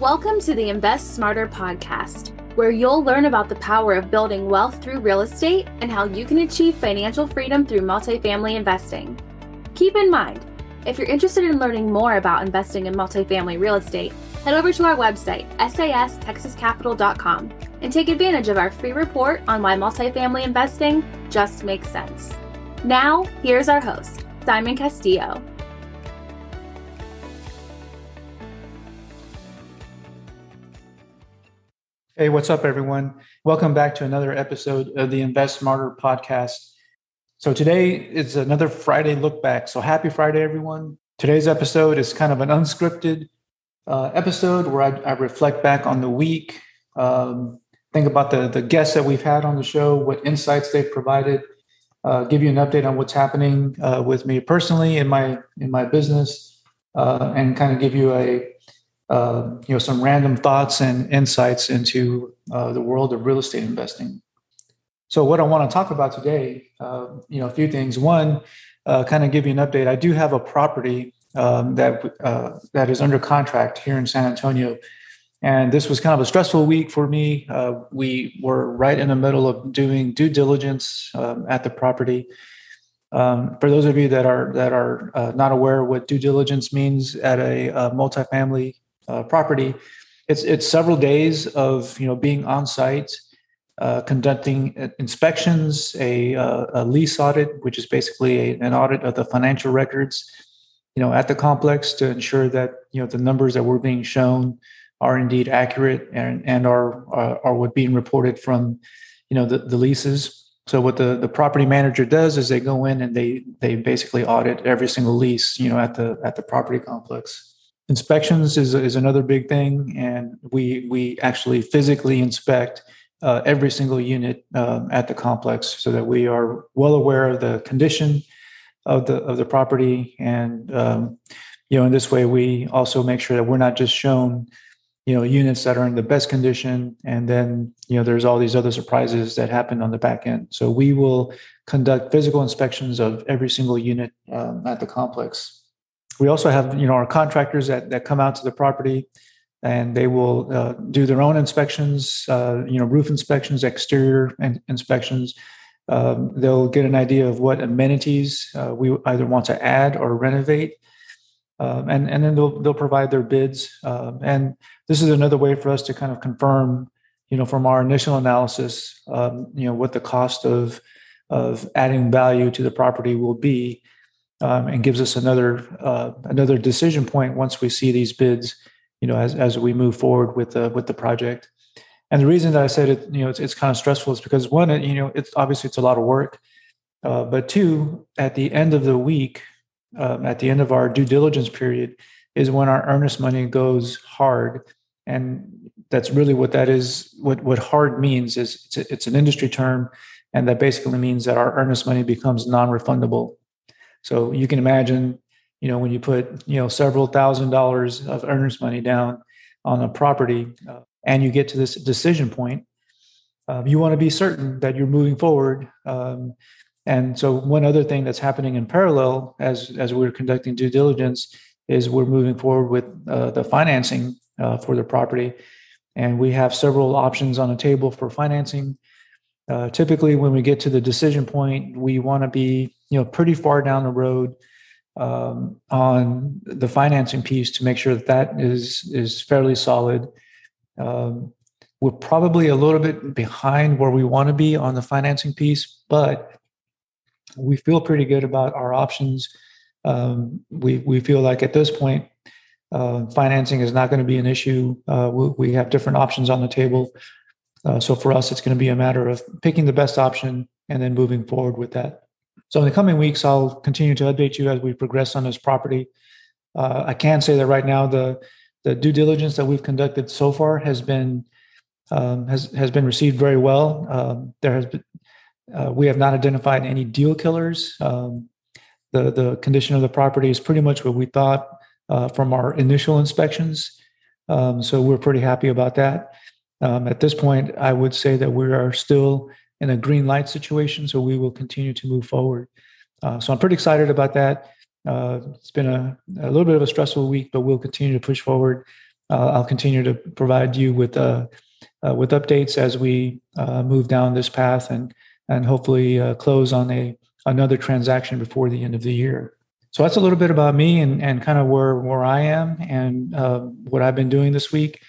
Welcome to the Invest Smarter podcast, where you'll learn about the power of building wealth through real estate and how you can achieve financial freedom through multifamily investing. Keep in mind, if you're interested in learning more about investing in multifamily real estate, head over to our website, sastexascapital.com, and take advantage of our free report on why multifamily investing just makes sense. Now, here's our host, Simon Castillo. Hey, what's up, everyone? Welcome back to another episode of the Invest Smarter podcast. So, today is another Friday look back. So, happy Friday, everyone. Today's episode is kind of an unscripted uh, episode where I, I, reflect back on the week, um, think about the, the guests that we've had on the show, what insights they've provided, uh, give you an update on what's happening uh, with me personally in my in my business, uh, and kind of give you a uh, you know some random thoughts and insights into uh, the world of real estate investing. So, what I want to talk about today, uh, you know, a few things. One, uh, kind of give you an update. I do have a property um, that uh, that is under contract here in San Antonio, and this was kind of a stressful week for me. Uh, we were right in the middle of doing due diligence um, at the property. Um, for those of you that are that are uh, not aware what due diligence means at a, a multifamily uh, property, it's it's several days of you know being on site, uh, conducting inspections, a, uh, a, lease audit, which is basically a, an audit of the financial records, you know, at the complex to ensure that you know the numbers that were being shown are indeed accurate and and are are, are what being reported from you know the, the leases. So what the, the property manager does is they go in and they they basically audit every single lease, you know, at the at the property complex inspections is, is another big thing. And we we actually physically inspect uh, every single unit uh, at the complex so that we are well aware of the condition of the of the property. And um, you know in this way we also make sure that we're not just shown you know units that are in the best condition. And then you know there's all these other surprises that happen on the back end. So we will conduct physical inspections of every single unit um, at the complex we also have you know our contractors that, that come out to the property and they will uh, do their own inspections uh, you know roof inspections exterior in- inspections. Um, they'll get an idea of what amenities uh, we either want to add or renovate. Um, and, and then they'll, they'll provide their bids. Um, and this is another way for us to kind of confirm you know from our initial analysis um, you know what the cost of of adding value to the property will be um, and gives us another uh, another decision point once we see these bids, you know, as as we move forward with the with the project. And the reason that I said it, you know, it's, it's kind of stressful is because one, you know, it's obviously it's a lot of work, uh, but two, at the end of the week, um, at the end of our due diligence period, is when our earnest money goes hard, and that's really what that is. What what hard means is it's, a, it's an industry term, and that basically means that our earnest money becomes non-refundable. So you can imagine, you know, when you put, you know, several thousand dollars of earnest money down on a property uh, and you get to this decision point, uh, you want to be certain that you're moving forward. Um, and so one other thing that's happening in parallel as, as we're conducting due diligence is we're moving forward with uh, the financing uh, for the property. And we have several options on the table for financing. Uh, typically, when we get to the decision point, we want to be you know pretty far down the road um, on the financing piece to make sure that that is is fairly solid. Um, we're probably a little bit behind where we want to be on the financing piece, but we feel pretty good about our options. Um, we we feel like at this point, uh, financing is not going to be an issue. Uh, we, we, have different options on the table, uh, so for us, it's going to be a matter of picking the best option and then moving forward with that. So in the coming weeks, I'll continue to update you as we progress on this property. Uh, I can say that right now the the due diligence that we've conducted so far has been um, has has been received very well. Um, there has been uh, we have not identified any deal killers. Um, the the condition of the property is pretty much what we thought uh, from our initial inspections. Um, so we're pretty happy about that. Um, at this point, I would say that we are still in a green light situation. So we will continue to move forward. Uh, so I'm pretty excited about that. Uh, it's been a, a, little bit of a stressful week, but we'll continue to push forward uh, I'll continue to provide you with uh, uh, with updates as we uh, move down this path and and hopefully close on a another transaction before the end of the year. So that's a little bit about me and and kind of where where I am and what I've been doing this week.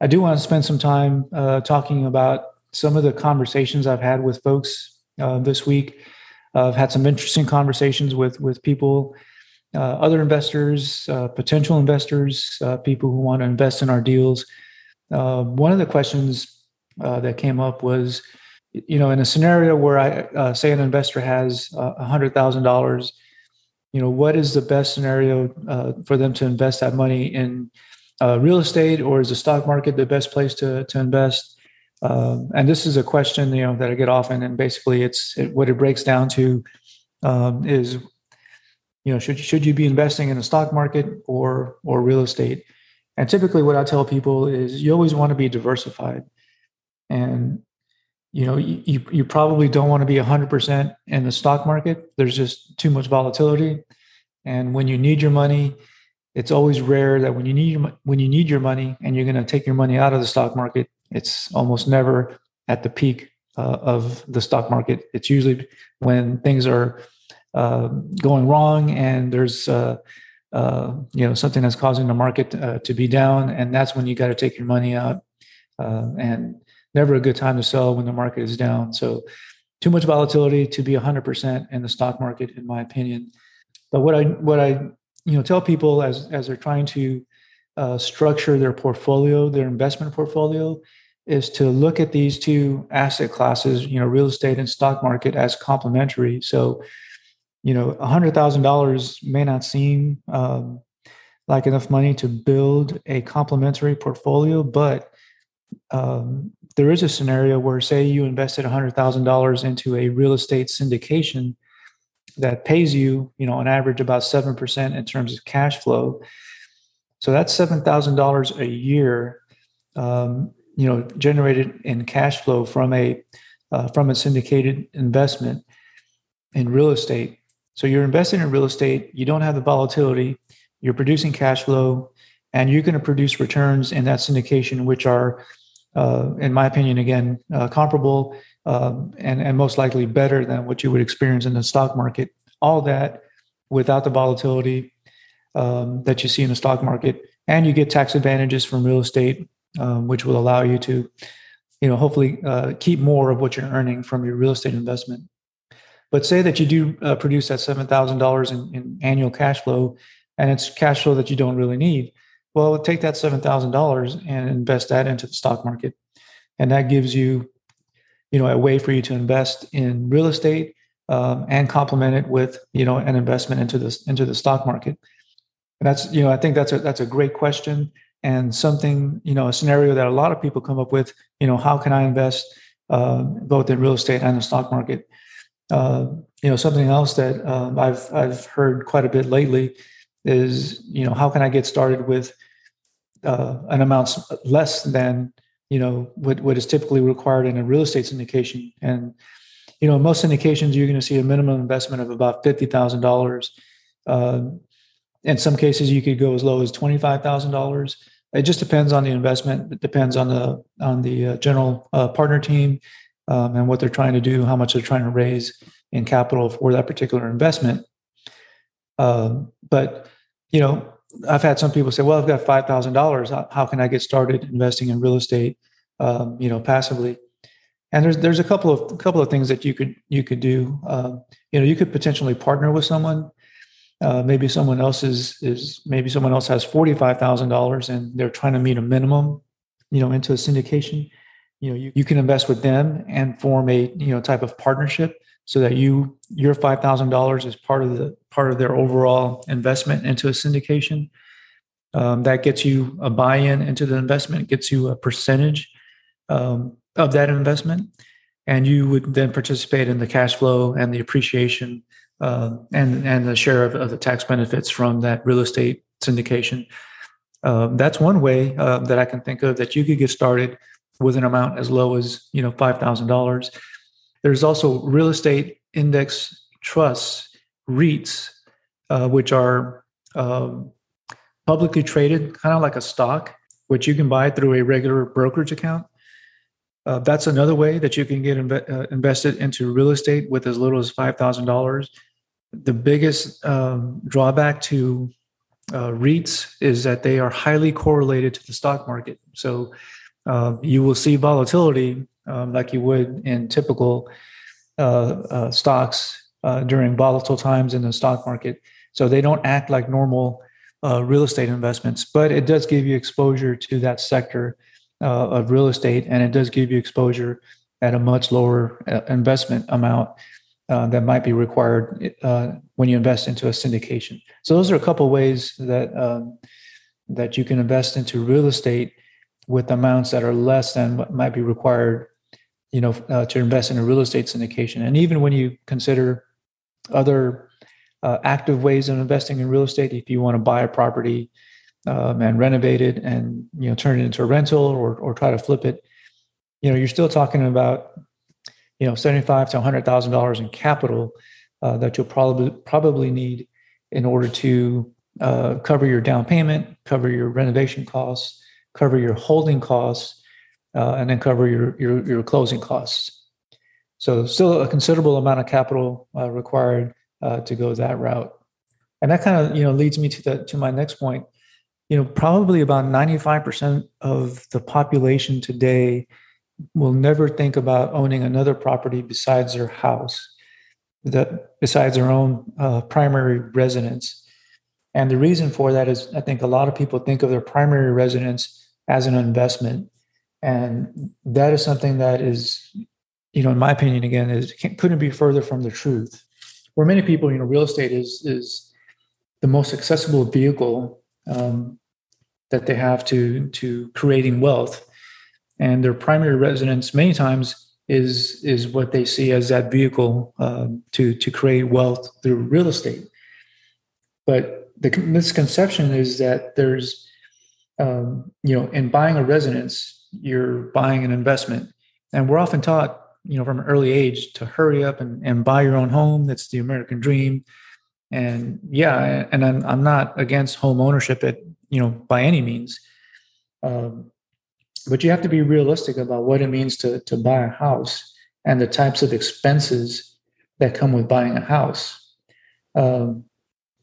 I do want to spend some time talking about some of the conversations I've had with folks uh, this week. I've had some interesting conversations with with people uh, other investors, uh, potential investors, uh, people who want to invest in our deals. Uh, one of the questions uh, that came up was, you know, in a scenario where I say an investor has a hundred thousand dollars, you know, what is the best scenario for them to invest that money in real estate, or is the stock market the best place to to invest? Um, and this is a question you know that I get often, and basically, it's it, what it breaks down to um, is you know should should you be investing in the stock market or or real estate? And typically what i tell people is you always want to be diversified. And you know you, you probably don't want to be 100% in the stock market. There's just too much volatility. And when you need your money it's always rare that when you need when you need your money and you're going to take your money out of the stock market it's almost never at the peak uh, of the stock market. It's usually when things are uh, going wrong and there's uh, uh, you know something that's causing the market uh, to be down and that's when you got to take your money out uh, and never a good time to sell when the market is down. So too much volatility to be 100% in the stock market in my opinion. But what i what i you know tell people as as they're trying to structure their portfolio their investment portfolio is to look at these two asset classes you know real estate and stock market as complementary so you know, $100,000 may not seem um, like enough money to build a complementary portfolio, but um, there is a scenario where, say, you invested $100,000 into a real estate syndication that pays you, you know, on average about 7% in terms of cash flow. So that's $7,000 a year, um, you know, generated in cash flow from a uh, from a syndicated investment in real estate. So you're investing in real estate, you don't have the volatility, you're producing cash flow, and you're going to produce returns in that syndication, which are, uh, in my opinion, again, uh, comparable um, and, and most likely better than what you would experience in the stock market. All that without the volatility um, that you see in the stock market. And you get tax advantages from real estate, um, which will allow you to, you know, hopefully uh, keep more of what you're earning from your real estate investment. But say that you do uh, produce that seven thousand dollars in annual cash flow, and it's cash flow that you don't really need. Well, take that seven thousand dollars and invest that into the stock market, and that gives you, you know, a way for you to invest in real estate um, and complement it with, you know, an investment into this into the stock market. And that's, you know, I think that's a that's a great question and something, you know, a scenario that a lot of people come up with. You know, how can I invest uh, both in real estate and the stock market? Uh, you know, something else that um, I've I've heard quite a bit lately is you know how can I get started with uh, an amount less than you know what what is typically required in a real estate syndication and you know most syndications you're going to see a minimum investment of about fifty thousand uh, dollars. In some cases, you could go as low as twenty five thousand dollars. It just depends on the investment. It depends on the on the uh, general uh, partner team um, and what they're trying to do, how much they're trying to raise in capital for that particular investment. Um, but you know, I've had some people say, "Well, I've got five thousand dollars. How can I get started investing in real estate? Um, you know, passively?" And there's there's a couple of couple of things that you could you could do. Um, you know, you could potentially partner with someone. Uh, maybe someone else is is maybe someone else has forty five thousand dollars and they're trying to meet a minimum, you know, into a syndication you know you, you can invest with them and form a you know type of partnership so that you your five thousand dollars is part of the part of their overall investment into a syndication. Um, that gets you a buy-in into the investment, gets you a percentage um, of that investment, and you would then participate in the cash flow and the appreciation uh, and and the share of, of, the tax benefits from that real estate syndication. Um, that's one way uh, that I can think of that you could get started with an amount as low as you know five thousand dollars. There's also real estate index trusts, REITs, uh, which are um, publicly traded, kind of like a stock. which you can buy through a regular brokerage account. Uh, that's another way that you can get inve- uh, invested into real estate with as little as five thousand dollars. The biggest um, drawback to uh, REITs is that they are highly correlated to the stock market. So uh, you will see volatility um, like you would in typical uh, uh, stocks during volatile times in the stock market. So they don't act like normal real estate investments, but it does give you exposure to that sector uh, of real estate, and it does give you exposure at a much lower uh, investment amount uh, that might be required uh, when you invest into a syndication. So those are a couple ways that um, that you can invest into real estate with amounts that are less than what might be required, you know, uh, to invest in a real estate syndication. And even when you consider other uh, active ways of investing in real estate, if you want to buy a property um, and renovate it and you know turn it into a rental or or try to flip it, you know you're still talking about you know seventy five to hundred thousand dollars in capital uh, that you'll probably probably need in order to uh, cover your down payment, cover your renovation costs, cover your holding costs, uh, and then cover your, your your closing costs. So still a considerable amount of capital uh, required uh, to go that route. And that kind of you know leads me to the to my next point you know, probably about 95% of the population today will never think about owning another property besides their house, that besides their own uh, primary residence. And the reason for that is I think a lot of people think of their primary residence as an investment. And that is something that is, you know, in my opinion, again, is couldn't be further from the truth. For many people, you know, real estate is is the most accessible vehicle um, that they have to to creating wealth, and their primary residence many times is is what they see as that vehicle um, to to create wealth through real estate. But the misconception is that there's um, you know in buying a residence you're buying an investment, and we're often taught you know from an early age to hurry up and, and buy your own home. That's the American dream and yeah and I'm, I'm not against home ownership at you know by any means um, but you have to be realistic about what it means to to buy a house and the types of expenses that come with buying a house um,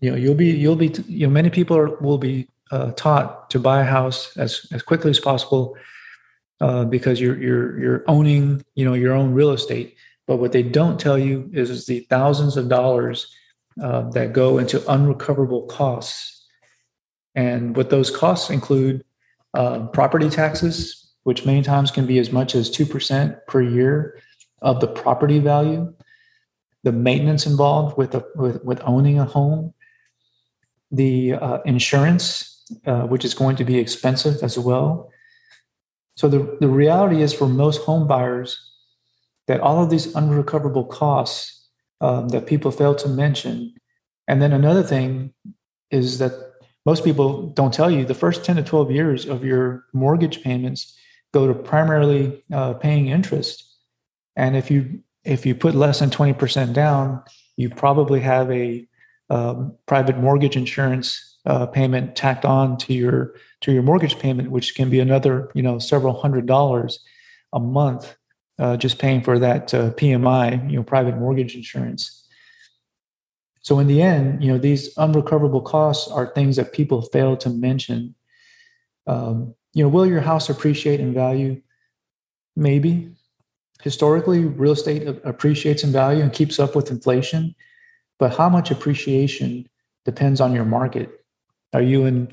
you know you'll be you'll be you know many people are, will be uh, taught to buy a house as as quickly as possible uh, because you're you're you're owning you know your own real estate but what they don't tell you is, is the thousands of dollars uh, that go into unrecoverable costs. And what those costs include uh, property taxes, which many times can be as much as 2% per year of the property value, the maintenance involved with, a, with, with owning a home, the uh, insurance, uh, which is going to be expensive as well. So the, the reality is for most home buyers that all of these unrecoverable costs um, that people fail to mention. And then another thing is that most people don't tell you the first 10 to 12 years of your mortgage payments go to primarily uh, paying interest. And if you if you put less than 20% down, you probably have a um, private mortgage insurance uh, payment tacked on to your to your mortgage payment, which can be another you know several hundred dollars a month uh, just paying for that uh, PMI, you know, private mortgage insurance. So in the end, you know, these unrecoverable costs are things that people fail to mention. Um, you know, will your house appreciate in value? Maybe. Historically, real estate appreciates in value and keeps up with inflation, but how much appreciation depends on your market. Are you in,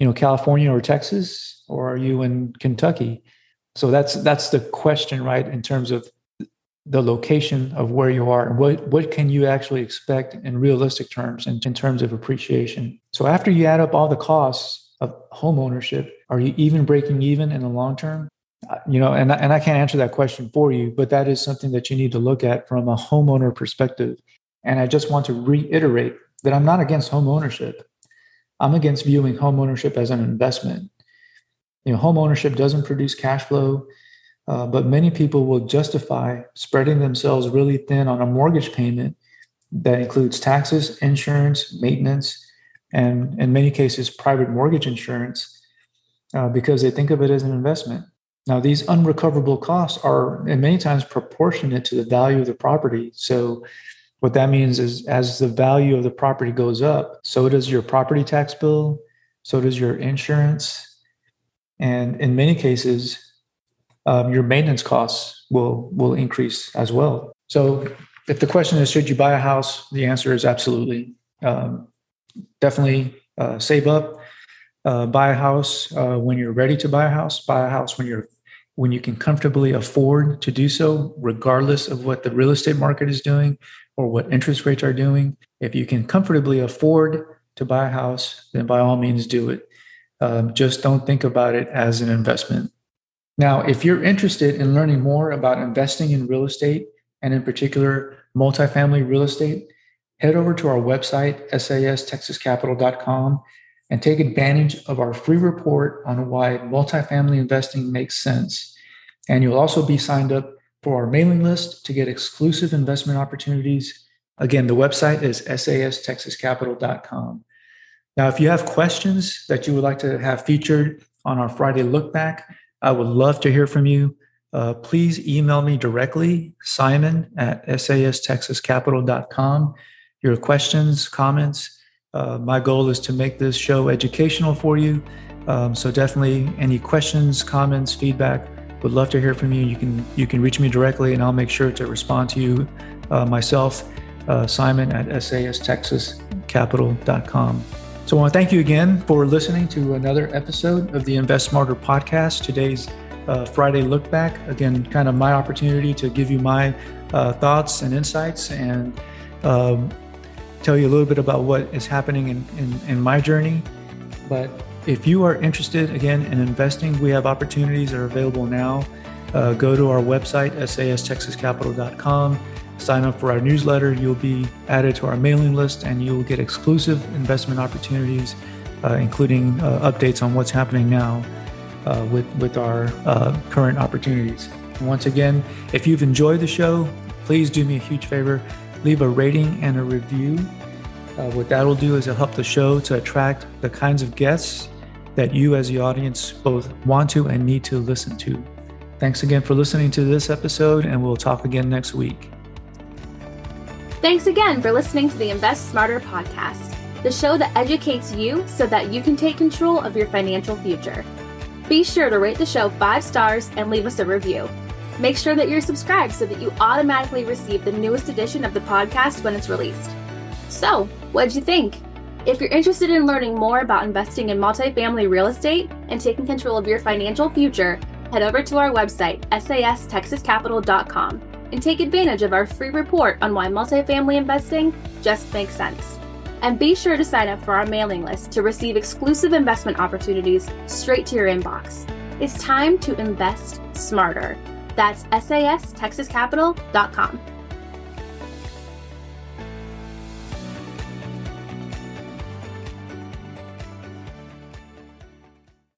you know, California or Texas, or are you in Kentucky? So that's that's the question, right? In terms of the location of where you are and what, what can you actually expect in realistic terms and in terms of appreciation. So after you add up all the costs of home ownership, are you even breaking even in the long term? Uh, you know, and, and I can't answer that question for you, but that is something that you need to look at from a homeowner perspective. And I just want to reiterate that I'm not against home ownership. I'm against viewing home ownership as an investment you know, home ownership doesn't produce cash flow, uh, but many people will justify spreading themselves really thin on a mortgage payment that includes taxes, insurance, maintenance, and in many cases, private mortgage insurance uh, because they think of it as an investment. Now, these unrecoverable costs are, and many times, proportionate to the value of the property. So, what that means is, as the value of the property goes up, so does your property tax bill, so does your insurance, and in many cases, um, your maintenance costs will will increase as well. So, if the question is, should you buy a house? The answer is absolutely. Um, definitely uh, save up, uh, buy a house uh, when you're ready to buy a house. Buy a house when you're when you can comfortably afford to do so, regardless of what the real estate market is doing or what interest rates are doing. If you can comfortably afford to buy a house, then by all means do it. Um, just don't think about it as an investment. Now, if you're interested in learning more about investing in real estate, and in particular multifamily real estate, head over to our website, sastexascapital.com, and take advantage of our free report on why multifamily investing makes sense. And you'll also be signed up for our mailing list to get exclusive investment opportunities. Again, the website is sastexascapital.com. Now, if you have questions that you would like to have featured on our Friday look back, I would love to hear from you. Uh, please email me directly, simon at sastexascapital.com. Your questions, comments, uh, my goal is to make this show educational for you. Um, so definitely, any questions, comments, feedback, would love to hear from you. You can you can reach me directly, and I'll make sure to respond to you uh, myself, uh, Simon at sastexascapital.com. So I want to thank you again for listening to another episode of the Invest Smarter podcast. Today's uh, Friday look back. Again, kind of my opportunity to give you my uh, thoughts and insights and um, tell you a little bit about what is happening in, in, in my journey. But if you are interested, again, in investing, we have opportunities that are available now. Uh, go to our website, sastexascapital.com, sign up for our newsletter. You'll be added to our mailing list and you'll get exclusive investment opportunities, uh, including uh, updates on what's happening now uh, with, with our uh, current opportunities. once again, if you've enjoyed the show, please do me a huge favor leave a rating and a review. Uh, what that will do is it'll help the show to attract the kinds of guests that you, as the audience, both want to and need to listen to. Thanks again for listening to this episode, and we'll talk again next week. Thanks again for listening to the Invest Smarter podcast, the show that educates you so that you can take control of your financial future. Be sure to rate the show five stars and leave us a review. Make sure that you're subscribed so that you automatically receive the newest edition of the podcast when it's released. So, what'd you think? If you're interested in learning more about investing in multifamily real estate and taking control of your financial future, head over to our website, sastexascapital.com, and take advantage of our free report on why multifamily investing just makes sense. And be sure to sign up for our mailing list to receive exclusive investment opportunities straight to your inbox. It's time to invest smarter. That's sastexascapital.com.